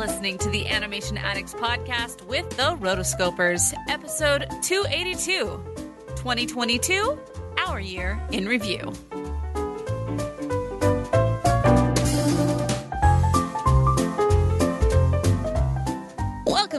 listening to the Animation Addicts podcast with the Rotoscopers, episode 282 2022, our year in review.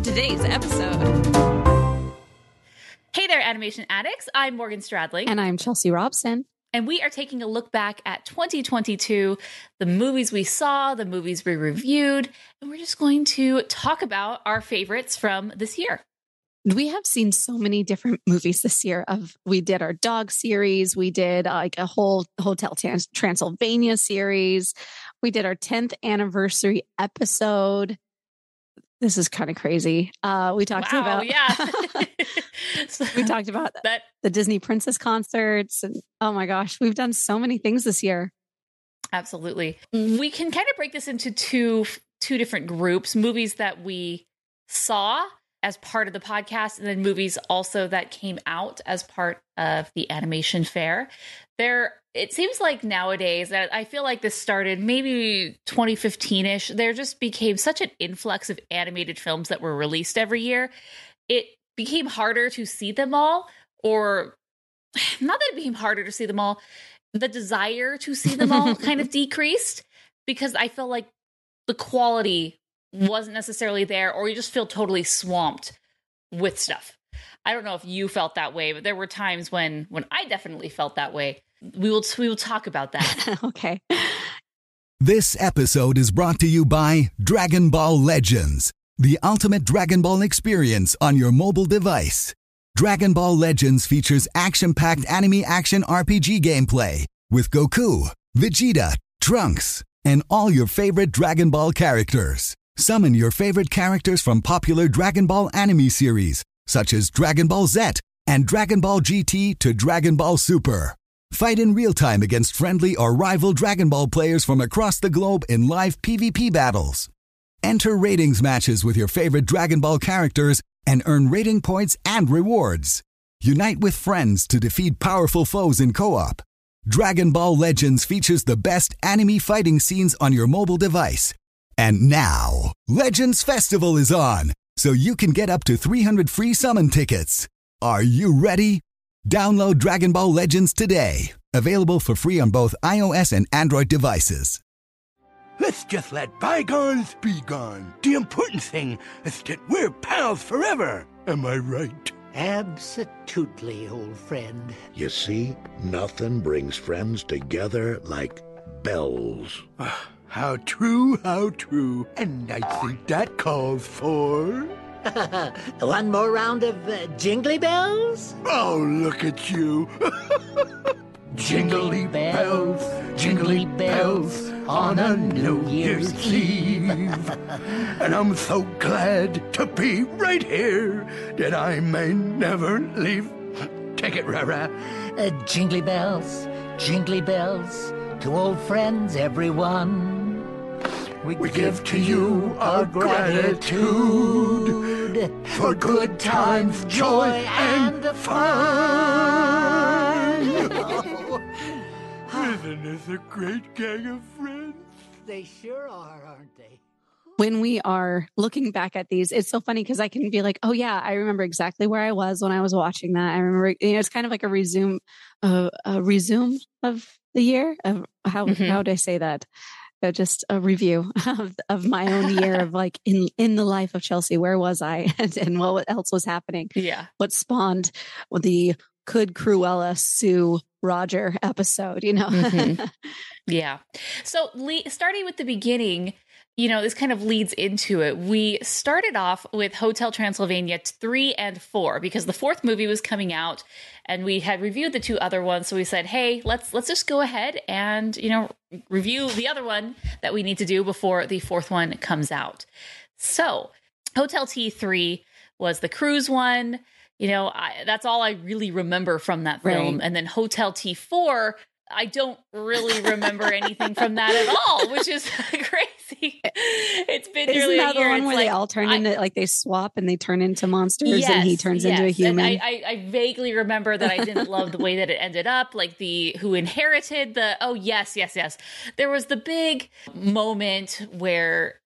today's episode. Hey there, animation addicts. I'm Morgan Stradling. And I'm Chelsea Robson. And we are taking a look back at 2022, the movies we saw, the movies we reviewed, and we're just going to talk about our favorites from this year. We have seen so many different movies this year. Of we did our dog series, we did uh, like a whole Hotel Trans- Transylvania series, we did our 10th anniversary episode this is kind of crazy. Uh, we talked wow, about yeah. we talked about that the Disney Princess concerts, and oh my gosh, we've done so many things this year. Absolutely, we can kind of break this into two two different groups: movies that we saw as part of the podcast, and then movies also that came out as part of the animation fair. There it seems like nowadays that I feel like this started maybe 2015 ish. There just became such an influx of animated films that were released every year. It became harder to see them all, or not that it became harder to see them all, the desire to see them all kind of decreased because I feel like the quality wasn't necessarily there, or you just feel totally swamped with stuff. I don't know if you felt that way, but there were times when when I definitely felt that way we will we will talk about that. okay. This episode is brought to you by Dragon Ball Legends, the ultimate Dragon Ball experience on your mobile device. Dragon Ball Legends features action-packed anime action RPG gameplay with Goku, Vegeta, Trunks, and all your favorite Dragon Ball characters. Summon your favorite characters from popular Dragon Ball anime series, such as Dragon Ball Z and Dragon Ball GT to Dragon Ball Super. Fight in real time against friendly or rival Dragon Ball players from across the globe in live PvP battles. Enter ratings matches with your favorite Dragon Ball characters and earn rating points and rewards. Unite with friends to defeat powerful foes in co op. Dragon Ball Legends features the best anime fighting scenes on your mobile device. And now, Legends Festival is on, so you can get up to 300 free summon tickets. Are you ready? Download Dragon Ball Legends today. Available for free on both iOS and Android devices. Let's just let bygones be gone. The important thing is that we're pals forever. Am I right? Absolutely, old friend. You see, nothing brings friends together like bells. Ah, How true, how true. And I think that calls for. One more round of uh, jingly bells? Oh, look at you. jingly bells, jingly bells on a New Year's Eve. and I'm so glad to be right here that I may never leave. Take it, Rara. Uh, jingly bells, jingly bells, to old friends, everyone. We, we give to you our gratitude for good times, joy, and fun. Isn't this a great gang of friends? They sure are, aren't they? When we are looking back at these, it's so funny because I can be like, "Oh yeah, I remember exactly where I was when I was watching that." I remember, you know, it's kind of like a resume, uh, a resume of the year. Of how mm-hmm. how would I say that? Just a review of, of my own year of like in in the life of Chelsea. Where was I, and, and what else was happening? Yeah, what spawned the could Cruella sue Roger episode? You know. mm-hmm. Yeah. So le- starting with the beginning, you know, this kind of leads into it. We started off with Hotel Transylvania 3 and 4 because the fourth movie was coming out and we had reviewed the two other ones so we said, "Hey, let's let's just go ahead and, you know, review the other one that we need to do before the fourth one comes out." So, Hotel T3 was the cruise one. You know, I, that's all I really remember from that film. Right. And then Hotel T4, I don't really remember anything from that at all, which is crazy. It's been Isn't nearly that a year. the one where like, they all turn I- into like they swap and they turn into monsters and he turns into a human? I, I, I vaguely remember that I didn't love the way that it ended up. Like the who inherited the oh yes yes yes. There was the big moment where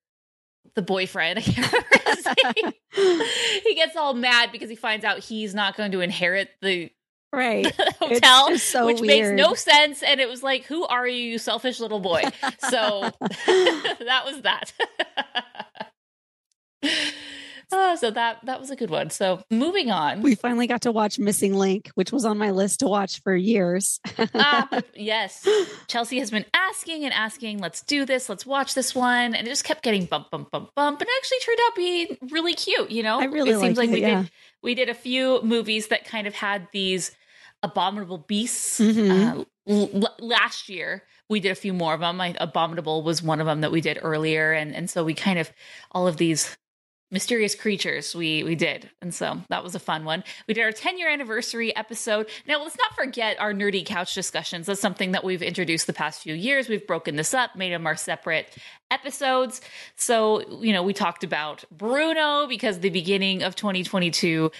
the boyfriend I can't remember his name, he gets all mad because he finds out he's not going to inherit the right. hotel, so which makes no sense. And it was like, who are you, you selfish little boy? So that was that. Oh, so that that was a good one. So moving on. We finally got to watch Missing Link, which was on my list to watch for years. ah, yes, Chelsea has been asking and asking, let's do this, let's watch this one, and it just kept getting bump, bump, bump, bump, and it actually turned out being really cute. You know, I really it seems like it, we yeah. did we did a few movies that kind of had these abominable beasts. Mhm. Uh, l- last year we did a few more of them. I, abominable was one of them that we did earlier, and and so we kind of all of these mysterious creatures we we did. And so that was a fun one. We did our 10 year anniversary episode. Now let's not forget our nerdy couch discussions. That's something that we've introduced the past few years. We've broken this up made them our separate episodes. So you know we talked about bruno because the beginning of 2022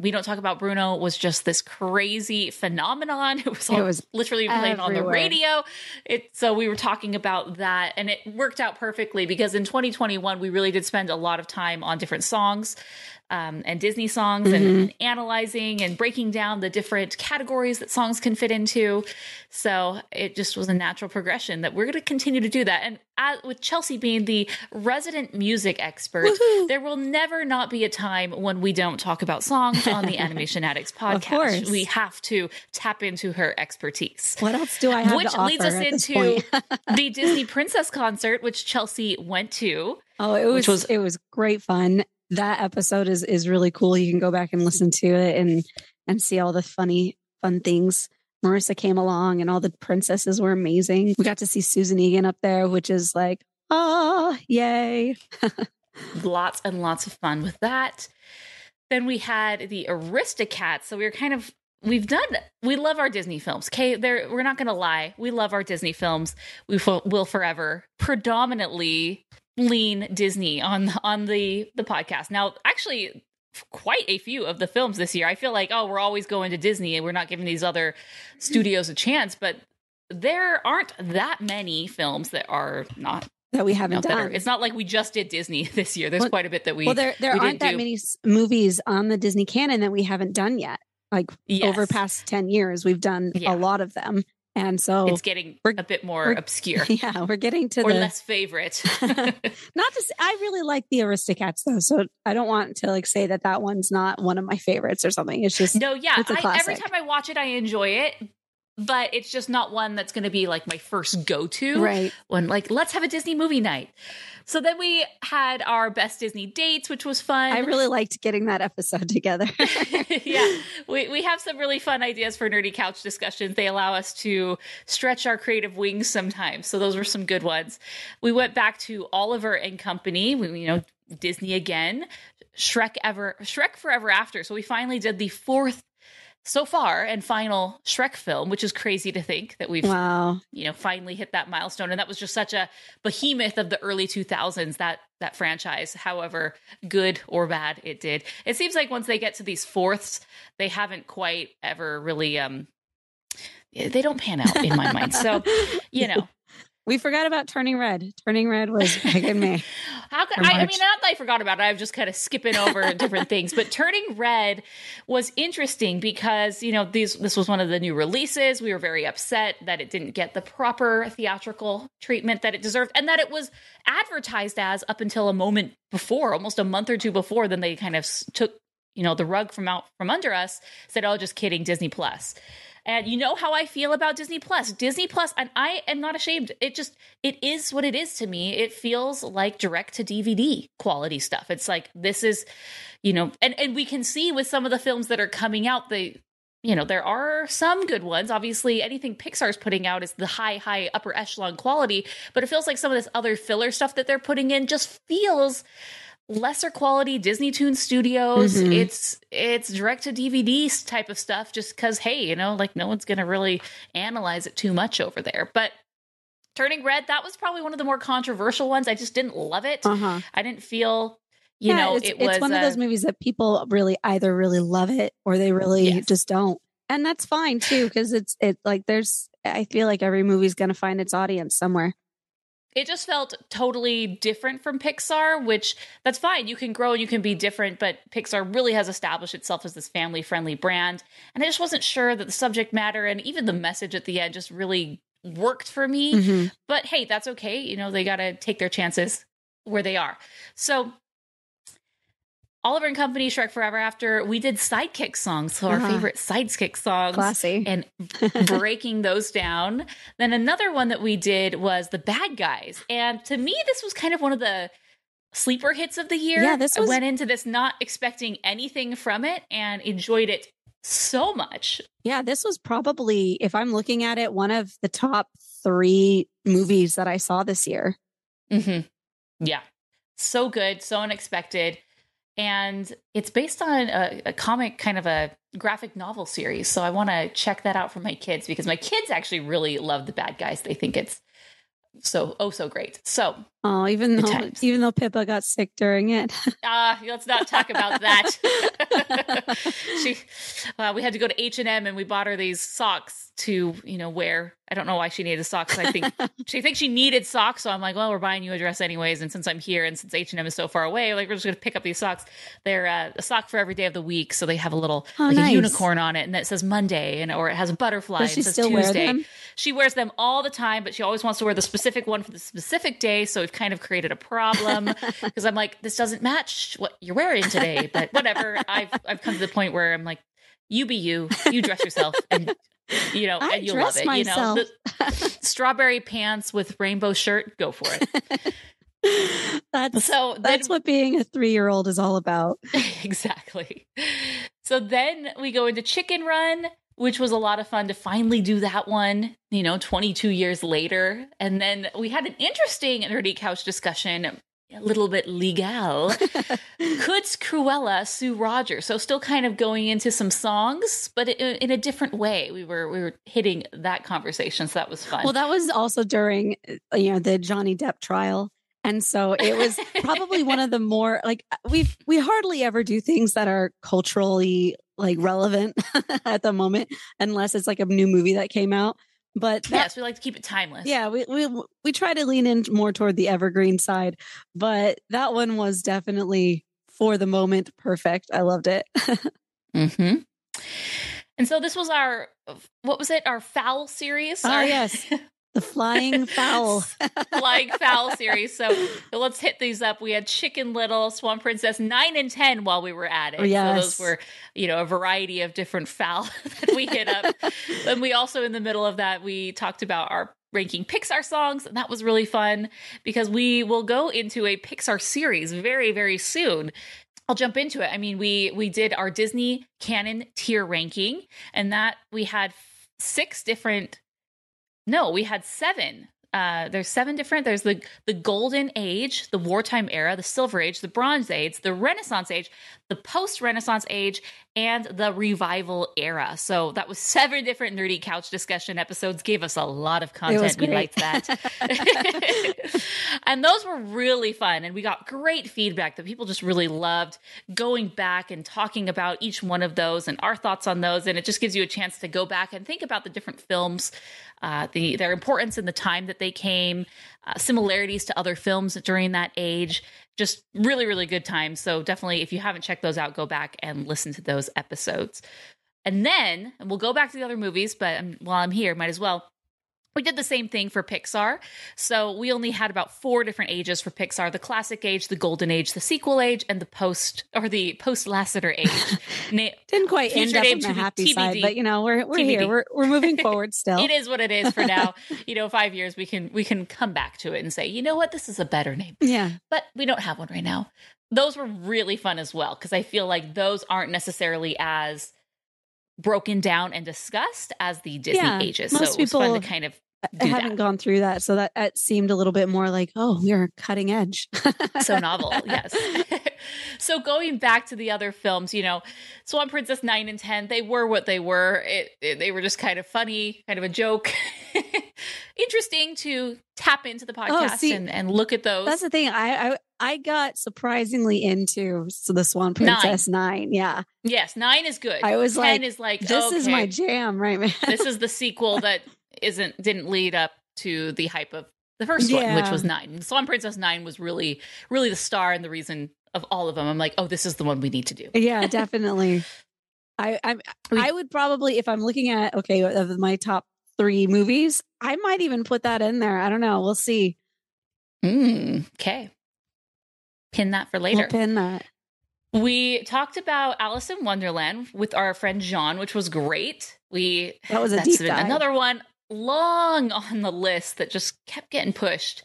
we don't talk about Bruno was just this crazy phenomenon. It was, It was literally playing on the radio. It so we were talking about that, and it worked out perfectly because in 2021 we really did spend a lot of time on different songs um, and Disney songs and, Mhm. and analyzing and breaking down the different categories that songs can fit into. So it just was a natural progression that we're going to continue to do that. And as, with Chelsea being the resident music expert, Woohoo. there will never not be a time when we don't talk about songs on the Animation Addicts podcast. Of course. We have to tap into her expertise. what else do I have Which leads us into the Disney Princess concert, which Chelsea went to. Oh, it was, was- it was great fun. That episode is is really cool. You can go back and listen to it and and see all the funny fun things. Marissa came along and all the princesses were amazing. We got to see Susan Egan up there, which is like, ah, yay. lots and lots of fun with that. Then we had the Aristocats. So we were kind of we've done we love our Disney films. Okay, there we're not to lie. We love our Disney films. We will forever predominantly lean Disney on on the the podcast. Now, actually quite a few of the films this year. I feel like oh, we're always going to Disney and we're not giving these other studios a chance, but there aren't that many films that are not That we haven't that are- done. it's not like we just did Disney this year. There's Well- quite a bit that we well, there there we aren't that do. many movies on the Disney canon that we haven't done yet. Like Yes. over past ten years, we've done Yeah. a lot of them, and so it's getting a bit more obscure yeah, we're getting to or the less favorite. not to say, I really like the Aristocats though, so I don't want to like say that that one's not one of my favorites or something. It's just no, yeah, It's a I, every time I watch it, I enjoy it, but it's just not one that's going to be like my first go to. right. When like let's have a Disney movie night. So then we had our best Disney dates, which was fun. I really liked getting that episode together. yeah, we, we have some really fun ideas for nerdy couch discussions. They allow us to stretch our creative wings sometimes. So those were some good ones. We went back to Oliver and Company. We, you know, Disney again. Shrek ever Shrek Forever After. So we finally did the fourth so far and final Shrek film, which is crazy to think that we've wow. you know finally hit that milestone. And that was just such a behemoth of the early 2000s that that franchise however good or bad it did. It seems like once they get to these fourths they haven't quite ever really um they don't pan out in my mind. So you know We forgot about Turning Red. Turning Red was back in May. How could I, I mean, not that I forgot about it. I'm just kind of skipping over different things. But Turning Red was interesting because you know these this was one of the new releases. We were very upset that it didn't get the proper theatrical treatment that it deserved, and that it was advertised as up until a moment before, almost a month or two before. Then they kind of took you know the rug from out from under us. Said, "Oh, just kidding, Disney Plus." And you know how I feel about Disney Plus. Disney Plus, and I am not ashamed. It just it is what it is to me. It feels like direct to DVD quality stuff. It's like this is, you know, and and we can see with some of the films that are coming out, they you know, there are some good ones. Obviously, anything Pixar's putting out is the high, high upper echelon quality, but it feels like some of this other filler stuff that they're putting in just feels lesser quality Disney Toon Studios. Mhm. It's it's direct to DVD type of stuff just cuz hey, you know, like no one's going to really analyze it too much over there. But Turning Red, that was probably one of the more controversial ones. I just didn't love it. Uh-huh. I didn't feel you know, it's, it was it's one of those movies that people really either really love it or they really Yes. just don't. And that's fine too, because it's it like there's I feel like every movie's gonna find its audience somewhere. It just felt totally different from Pixar, which that's fine. You can grow and you can be different, but Pixar really has established itself as this family friendly brand. And I just wasn't sure that the subject matter and even the message at the end just really worked for me. Mhm. But hey, that's okay. You know, they got to take their chances where they are. So, Oliver and Company, Shrek Forever After, we did sidekick songs. So, our Uh-huh. favorite sidekick songs Classy. and breaking those down. Then another one that we did was the bad guys. And to me, this was kind of one of the sleeper hits of the year. Yeah, this I went into this not expecting anything from it and enjoyed it so much. Yeah, this was probably, if I'm looking at it, one of the top three movies that I saw this year. Mm-hmm. Yeah. So good, so unexpected. And it's based on a, a comic, kind of a graphic novel series. So I want to check that out for my kids because my kids actually really love the bad guys. They think it's so, oh, so great. So Oh, even though times. even though Pippa got sick during it. Ah, let's not talk about that. she, uh, we had to go to H and M and we bought her these socks to, you know, wear. I don't know why she needed socks. I think she thinks she needed socks, so I'm like, well, we're buying you a dress anyways. And since I'm here and since H and M is so far away, like we're just gonna pick up these socks. They're uh, a sock for every day of the week, so they have a little Oh, like nice. a unicorn on it, and that says Monday, and or it has a butterfly. Does and she it says still wear Tuesday. them? She wears them all the time, but she always wants to wear the specific one for the specific day. So we've kind of created a problem because I'm like, this doesn't match what you're wearing today. But whatever. I've I've come to the point where I'm like, you be you, you dress yourself, and you know, I and you'll love it. myself. You know, strawberry pants with rainbow shirt, go for it. that's So that's then- what being a three year old is all about. exactly. So then we go into Chicken Run, which was a lot of fun to finally do that one, you know, 22 years later. And then we had an interesting nerdy couch discussion, a little bit legal. Could Cruella sue Roger? So still kind of going into some songs, but in, a different way. We were we were hitting that conversation, so that was fun. Well, that was also during uh, you know the Johnny Depp trial. And so it was probably one of the more like we've we hardly ever do things that are culturally like relevant at the moment unless it's like a new movie that came out. But that- yes, we like to keep it timeless. yeah, we we we try to lean in more toward the evergreen side, but that one was definitely for the moment perfect. I loved it. mm-hmm And so this was our what was it? Our foul series. Our- yes. The flying fowl. flying Fowl series. So let's hit these up. We had Chicken Little, Swan Princess, nine and ten while we were at it. Yes. So those were, you know, a variety of different fowl that we hit up. and we also in the middle of that we talked about our ranking Pixar songs, and that was really fun because we will go into a Pixar series very, very soon. I'll jump into it. I mean, we we did our Disney canon tier ranking, and that we had six different no, we had seven. Uh, there's seven different. There's the the golden age, the wartime era, the silver age, the bronze age, the Renaissance age, the post Renaissance age, and the revival era. So that was seven different nerdy couch discussion episodes. Gave us a lot of content. We liked that, and those were really fun. And we got great feedback that people just really loved going back and talking about each one of those and our thoughts on those. And it just gives you a chance to go back and think about the different films uh, the their importance in the time that they came, uh, similarities to other films during that age. Just really, really good time. So definitely, if you haven't checked those out, go back and listen to those episodes. And then, and we'll go back to the other movies, but um, while I'm here, might as well. We did the same thing for Pixar. So we only had about four different ages for Pixar the classic age, the golden age, the sequel age, and the post or the post Lasseter age. Na- Didn't quite end up on the happy side, but you know, we're we're TBD. here. We're we're moving forward still. it is what it is for now. you know, five years we can we can come back to it and say, you know what, this is a better name. Yeah. But we don't have one right now. Those were really fun as well because I feel like those aren't necessarily as broken down and discussed as the Disney Yeah, ages. most so it was fun people to kind of I haven't that. gone through that, so that it seemed a little bit more like, oh, we're cutting edge. so novel yes so going back to the other films you know swan princess 9 and 10 they were what they were it, it- they were just kind of funny kind of a joke interesting to tap into the oh, podcast Oh, see, and, and look at those That's the thing. I, I I got surprisingly into so the Swan Princess Nine. Yeah, yes 9 is good I was 10 like, is like this is my jam, right, man? this is the sequel that isn't didn't lead up to the hype of the first one which was 9 swan princess 9 was really really the star and the reason of all of them i'm like oh this is the one we need to do yeah, definitely. I I We- I would probably if I'm looking at okay of my top three movies, I might even put that in there. I don't know. We'll see. Mm, okay. Pin that for We'll later. pin that. we talked about Alice in Wonderland with our friend Jean, which was great. We That was a deep dive. another one long on the list that just kept getting pushed.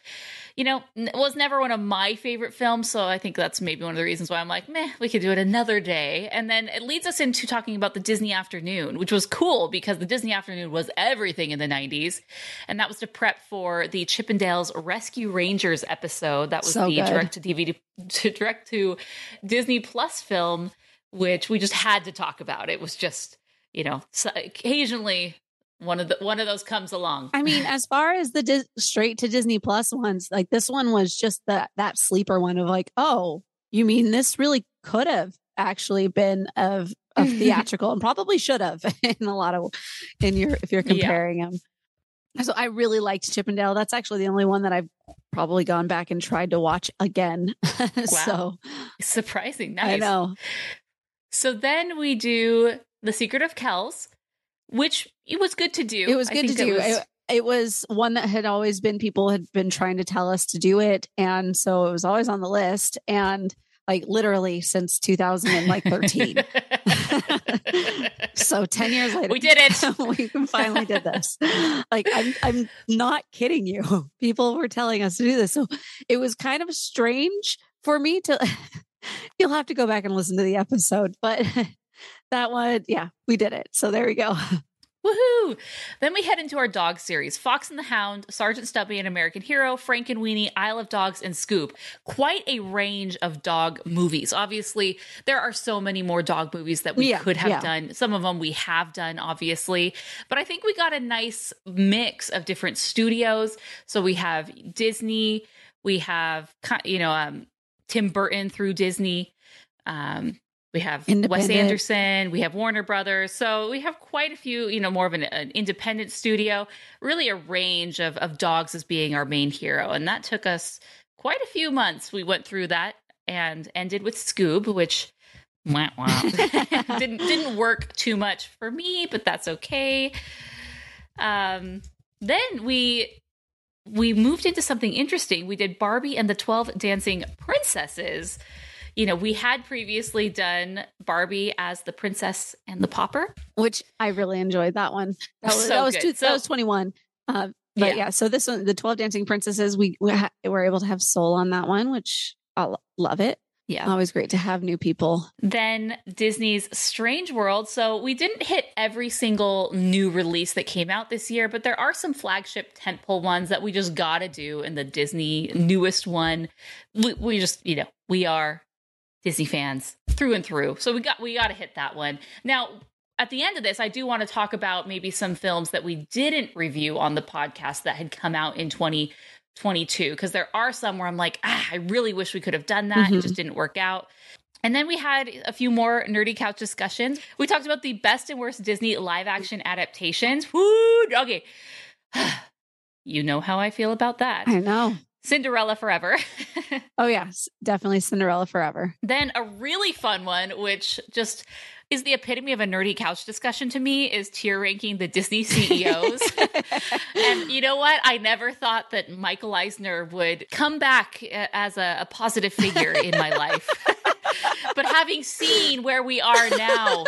You know, it was never one of my favorite films, so I think that's maybe one of the reasons why I'm like, meh, we could do it another day. And then it leads us into talking about the Disney Afternoon, which was cool because the Disney Afternoon was everything in the 90s. And that was to prep for the Chip 'n Dales Rescue Rangers episode. That was So the direct to DVD, to direct to Disney Plus film, which we just had to talk about. It was just, you know, occasionally one of the one of those comes along. I mean, as far as the Dis- straight to Disney Plus ones, like this one was just that that sleeper one of like, oh, you mean this really could have actually been of of theatrical and probably should have in a lot of in your if you're Yeah. comparing them. So I really liked Chip 'n Dale. That's actually the only one that I've probably gone back and tried to watch again. so Surprising, nice. I know. So then we do The Secret of Kells, which it was good to do. It was good to do. was- It, it was one that had always been people had been trying to tell us to do it, and so it was always on the list. And like literally since 2013. so 10 years later, We did it. we finally did this. Like I'm, I'm not kidding you. People were telling us to do this, so it was kind of strange for me to. You'll have to go back and listen to the episode, but that one, yeah, we did it. So there we go. Woohoo! Then we head into our dog series Fox and the Hound, Sergeant Stubby and American Hero, Frankenweenie, Isle of Dogs, and Scoob. Quite a range of dog movies. Obviously, there are so many more dog movies that we Yeah, could have yeah. done. Some of them we have done, obviously. But I think we got a nice mix of different studios. So we have Disney, we have, you know, um, Tim Burton through Disney. Um, we have Wes Anderson, we have Warner Brothers. So we have quite a few, you know, more of an, an independent studio, really a range of, of dogs as being our main hero. And that took us quite a few months. We went through that and ended with Scoob, which wah, wah. didn't didn't work too much for me, but that's okay. Um, then we we moved into something interesting. We did Barbie and the 12 Dancing Princesses. You know, we had previously done Barbie as the princess and the pauper. which I really enjoyed that one. That was So that was two, So- that was twenty one. Uh, but Yeah. yeah. so this one, the twelve dancing princesses, we we ha- were able to have Soul on that one, which I love it. Yeah. Always great to have new people. Then Disney's Strange World. So we didn't hit every single new release that came out this year, but there are some flagship tentpole ones that we just gotta do. And the Disney newest one, we, we just, you know, we are Disney fans through and through. So we got we gotta hit that one. Now, at the end of this, I do want to talk about maybe some films that we didn't review on the podcast that had come out in 2022, because there are some where I'm like, ah, I really wish we could have done that. It Mhm. just didn't work out. And then we had a few more nerdy couch discussions. We talked about the best and worst Disney live action adaptations. Woo, okay. you know how I feel about that. I know. Cinderella Forever. Oh yes, definitely Cinderella forever. then a really fun one, which just is the epitome of a nerdy couch discussion to me, is tier ranking the Disney CEOs. and you know what? I never thought that Michael Eisner would come back uh, as a, a positive figure in my life. but having seen where we are now,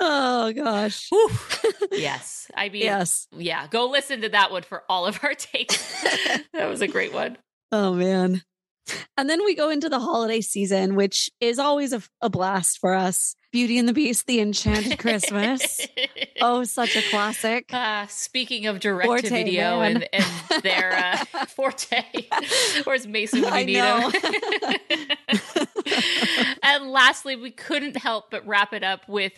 oh gosh. whew, yes. I mean, Yes. yeah, go listen to that one for all of our takes. that was a great one. Oh man. And then we go into the holiday season, which is always a, a blast for us. Beauty and the Beast, The Enchanted Christmas. oh, such a classic. Uh, speaking of direct to video and, and their uh, forte, where's Mason when we need him? and lastly, we couldn't help but wrap it up with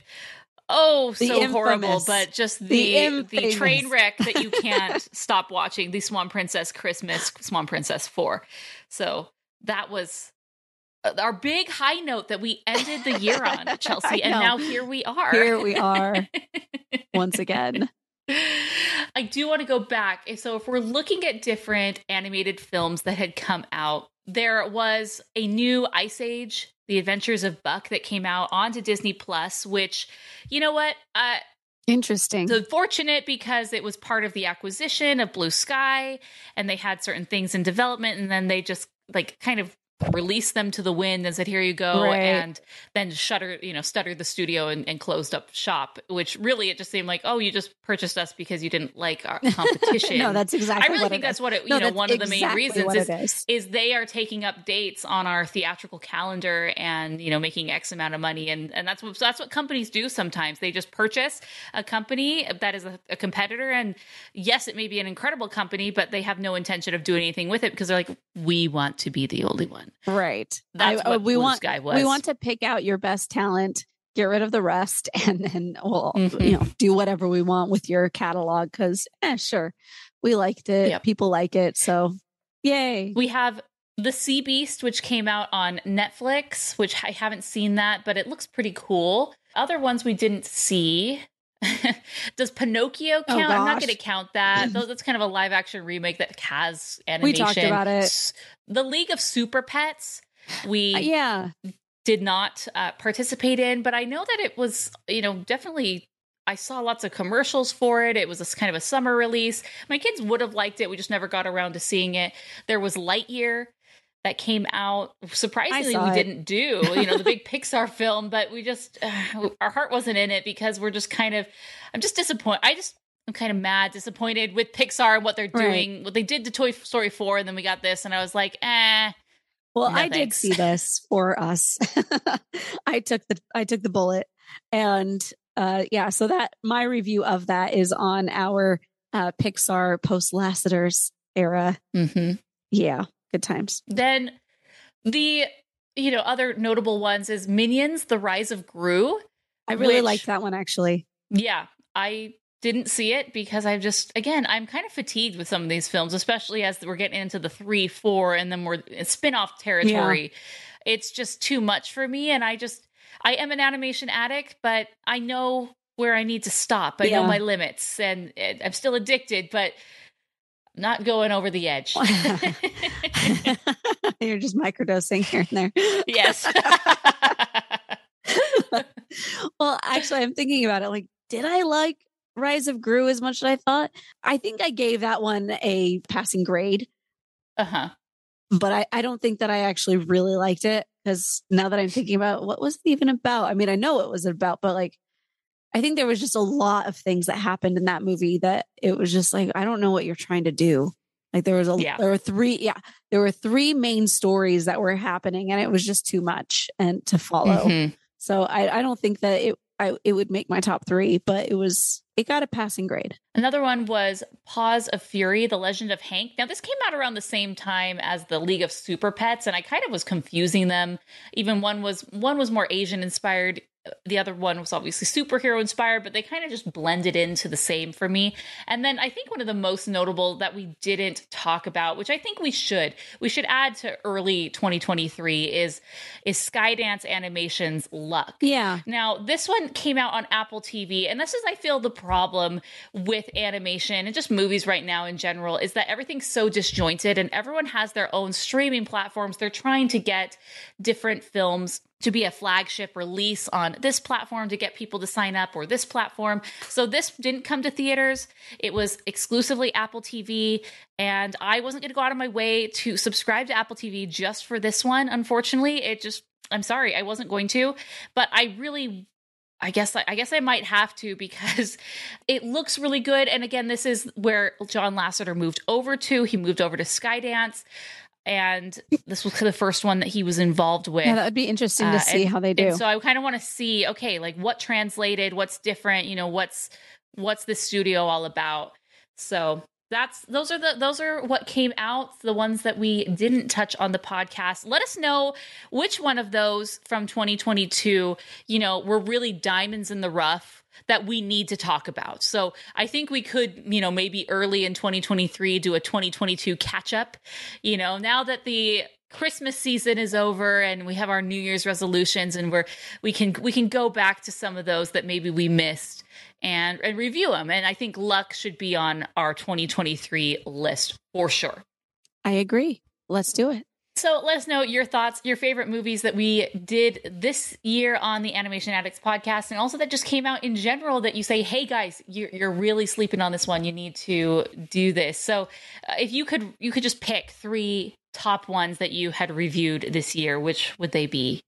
oh The so infamous- horrible, but just the the the, train wreck that you can't stop watching. The Swan Princess Christmas, Swan Princess Four. So that was. uh, Our big high note that we ended the year on, Chelsea, and now here we are. Here we are once again. I do want to go back. So, if we're looking at different animated films that had come out, there was a new Ice Age, The Adventures of Buck, that came out onto Disney Plus, which, you know what? Uh, Interesting. so fortunate because it was part of the acquisition of Blue Sky and they had certain things in development and then they just like kind of released them to the wind and said here you go Right. and then shutter you know stuttered the studio and, and closed up shop which really it just seemed like oh you just purchased us because you didn't like our competition no, that's exactly I really think that's is. what it you No, know one of the main reasons is, is. is they are taking up dates on our theatrical calendar and you know making x amount of money and and that's what that's what companies do sometimes they just purchase a company that is a, a competitor and yes it may be an incredible company but they have no intention of doing anything with it because they're like we want to be the only one Right. That's I- what we Blue want. Sky was. We want to pick out your best talent, get rid of the rest, and then we'll Mhm. you know do whatever we want with your catalog. Because eh, sure, we liked it. Yep. People like it. So, yay! We have The Sea Beast, which came out on Netflix, which I haven't seen that, but it looks pretty cool. Other ones we didn't see. Does Pinocchio Oh, count? I'm not going to count that. That's kind of a live action remake that has animation. We talked about it. The League of Super Pets, we Uh, yeah, did not uh, participate in, but I know that it was, you know, definitely. I saw lots of commercials for it. It was a kind of a summer release. My kids would have liked it. We just never got around to seeing it. There was Lightyear that came out. Surprisingly, we it. didn't do, you know, the big Pixar film, but we just, uh, our heart wasn't in it because we're just kind of, I'm just disappointed. I just, I'm kind of mad, disappointed with Pixar and what they're Right. doing. What they did to Toy Story 4, and then we got this, and I was like, eh. Well, No, I did see this for us. I took the I took the bullet, and uh, yeah, so that my review of that is on our uh, Pixar post Lasseter's era. Mm-hmm. Yeah, good times. Then the you know other notable ones is Minions: The Rise of Gru. I really Which- liked that one actually. Yeah, I didn't see it because I've just again I'm kind of fatigued with some of these films, especially as we're getting into the three, four, and then we're in spin-off territory. It's just too much for me, and I just I am an animation addict, but I know where I need to stop. I know my limits, and uh, I'm still addicted, but not going over the edge. You're just microdosing here and there. yes. well, actually, I'm thinking about it. Like, did I like Rise of Gru as much as I thought? I think I gave that one a passing grade, uh huh. but I, I don't think that I actually really liked it because now that I'm thinking about what was it even about? I mean, I know it was about, but like, I think there was just a lot of things that happened in that movie that it was just like, I don't know what you're trying to do. Like there was a, Yeah. there were three, yeah, there were three main stories that were happening, and it was just too much and to follow. Mhm. So I, I don't think that it I, it would make my top three, but it was it got a passing grade. Another one was Paws of Fury, The Legend of Hank. Now, this came out around the same time as the League of Super Pets, and I kind of was confusing them. Even one was one was more Asian inspired. The other one was obviously superhero inspired, but they kind of just blended into the same for me. And then I think one of the most notable that we didn't talk about, which I think we should, we should add to early 2023 is is Skydance Animation's Luck. Yeah. Now, this one came out on Apple TV, and this is, I feel, the problem with animation and just movies right now in general is that everything's so disjointed and everyone has their own streaming platforms. They're trying to get different films to be a flagship release on this platform to get people to sign up or this platform. So this didn't come to theaters. It was exclusively Apple TV. And I wasn't going to go out of my way to subscribe to Apple TV just for this one. Unfortunately, it just, I'm sorry, I wasn't going to. But I really I guess I guess I might have to because it looks really good. And again, this is where John Lasseter moved over to. He moved over to Skydance. And this was the first one that he was involved with. Yeah, that would be interesting to Uh, see and- how they do. And so I kind of want to see, okay, like what translated, what's different, you know, what's what's the studio all about. So that's those are the those are what came out, the ones that we didn't touch on the podcast. Let us know which one of those from 2022, you know, were really diamonds in the rough that we need to talk about. So I think we could, you know, maybe early in 2023 do a 2022 catch up. You know, now that the Christmas season is over and we have our New Year's resolutions and we're we can we can go back to some of those that maybe we missed and and review them. And I think Luck should be on our 2023 list for sure. I agree. Let's do it. So let us know your thoughts, your favorite movies that we did this year on the Animation Addicts podcast, and also that just came out in general that you say, hey guys, you're, you're really sleeping on this one. You need to do this. So uh, if you could, you could just pick three top ones that you had reviewed this year. Which would they be?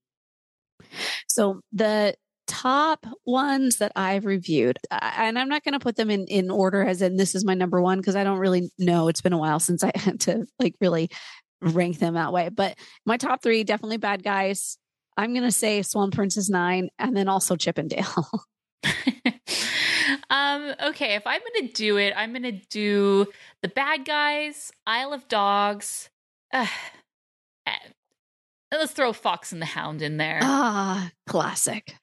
So the top ones that I've reviewed, and I'm not going to put them in in order as in this is my number one because I don't really know. It's been a while since I had to like really rank them that way. But my top three definitely bad guys. I'm going to say Swan Princess Nine, and then also Chip 'n Dale. um, okay, if I'm gonna do it, I'm gonna do the bad guys, Isle of Dogs. Uh, let's throw Fox and the Hound in there. ah, classic.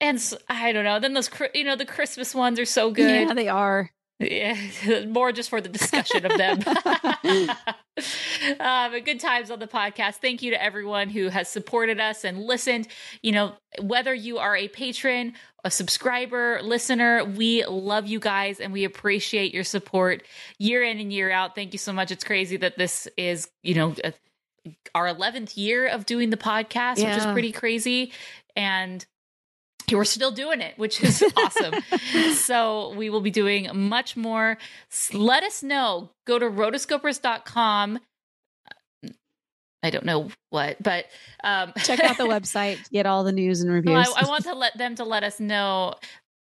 And I don't know. Then those, you know, the Christmas ones are so good. Yeah, they are. Yeah, more just for the discussion of them. uh, but good times on the podcast. Thank you to everyone who has supported us and listened. You know, whether you are a patron, a subscriber, listener, we love you guys and we appreciate your support year in and year out. Thank you so much. It's crazy that this is, you know, a, our 11th year of doing the podcast, which is pretty crazy. And we're still doing it, which is awesome. so we will be doing much more. Let us know. Go to rotoscopers.com. I don't know what, but um, Check out the website, get all the news and reviews. well, I, I want to let them to let us know.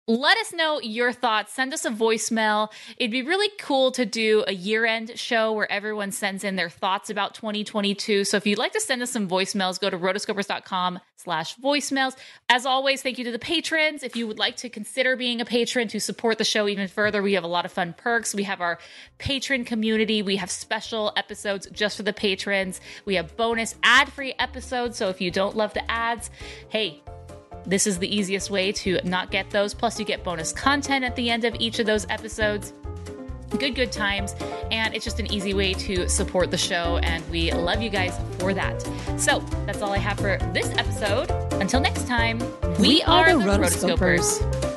Let us know your thoughts. Send us a voicemail. It'd be really cool to do a year-end show where everyone sends in their thoughts about 2022. So if you'd like to send us some voicemails, go to rotoscopers.com slash voicemails. As always, thank you to the patrons. If you would like to consider being a patron to support the show even further, we have a lot of fun perks. We have our patron community. We have special episodes just for the patrons. We have bonus ad-free episodes. So if you don't love the ads, hey, this is the easiest way to not get those. Plus, you get bonus content at the end of each of those episodes. Good, good times. And it's just an easy way to support the show. And we love you guys for that. So that's all I have for this episode. Until next time, we, We are, are the the Rotoscopers. Rotoscopers.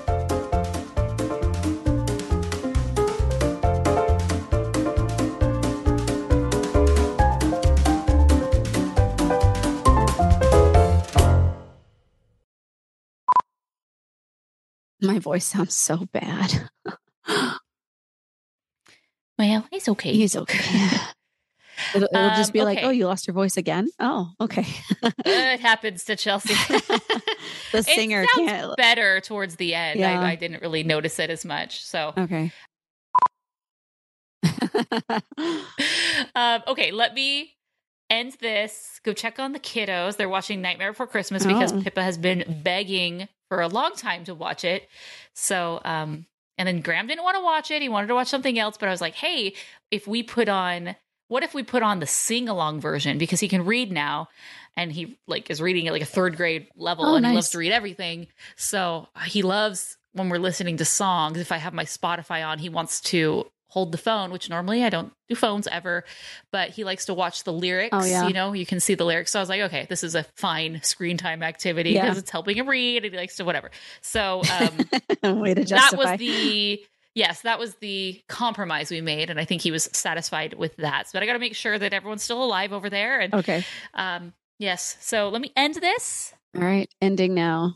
My voice sounds so bad. Well, he's okay. He's okay. It'll, it'll just Um, be like, oh, you lost your voice again? Oh, okay. it happens to Chelsea. the singer can't. better towards the end. Yeah. I, I didn't really notice it as much. So Okay. um, okay, let me end this. Go check on the kiddos. They're watching Nightmare Before Christmas because Oh. Pippa has been begging for a long time to watch it. So, um, and then Graham didn't want to watch it. He wanted to watch something else, but I was like, hey, if we put on, what if we put on the sing along version because he can read now and he like is reading at like a third grade level Oh, and he loves to read everything. So he loves when we're listening to songs. If I have my Spotify on, he wants to hold the phone, which normally I don't do phones ever, but he likes to watch the lyrics. Oh, yeah. You know, you can see the lyrics. So I was like, okay, this is a fine screen time activity Yeah. because it's helping him read and he likes to whatever. So um, Way to that was the yes that was the compromise we made and i think he was satisfied with that but i got to make sure that everyone's still alive over there and okay. um yes so let me end this All right. Ending now.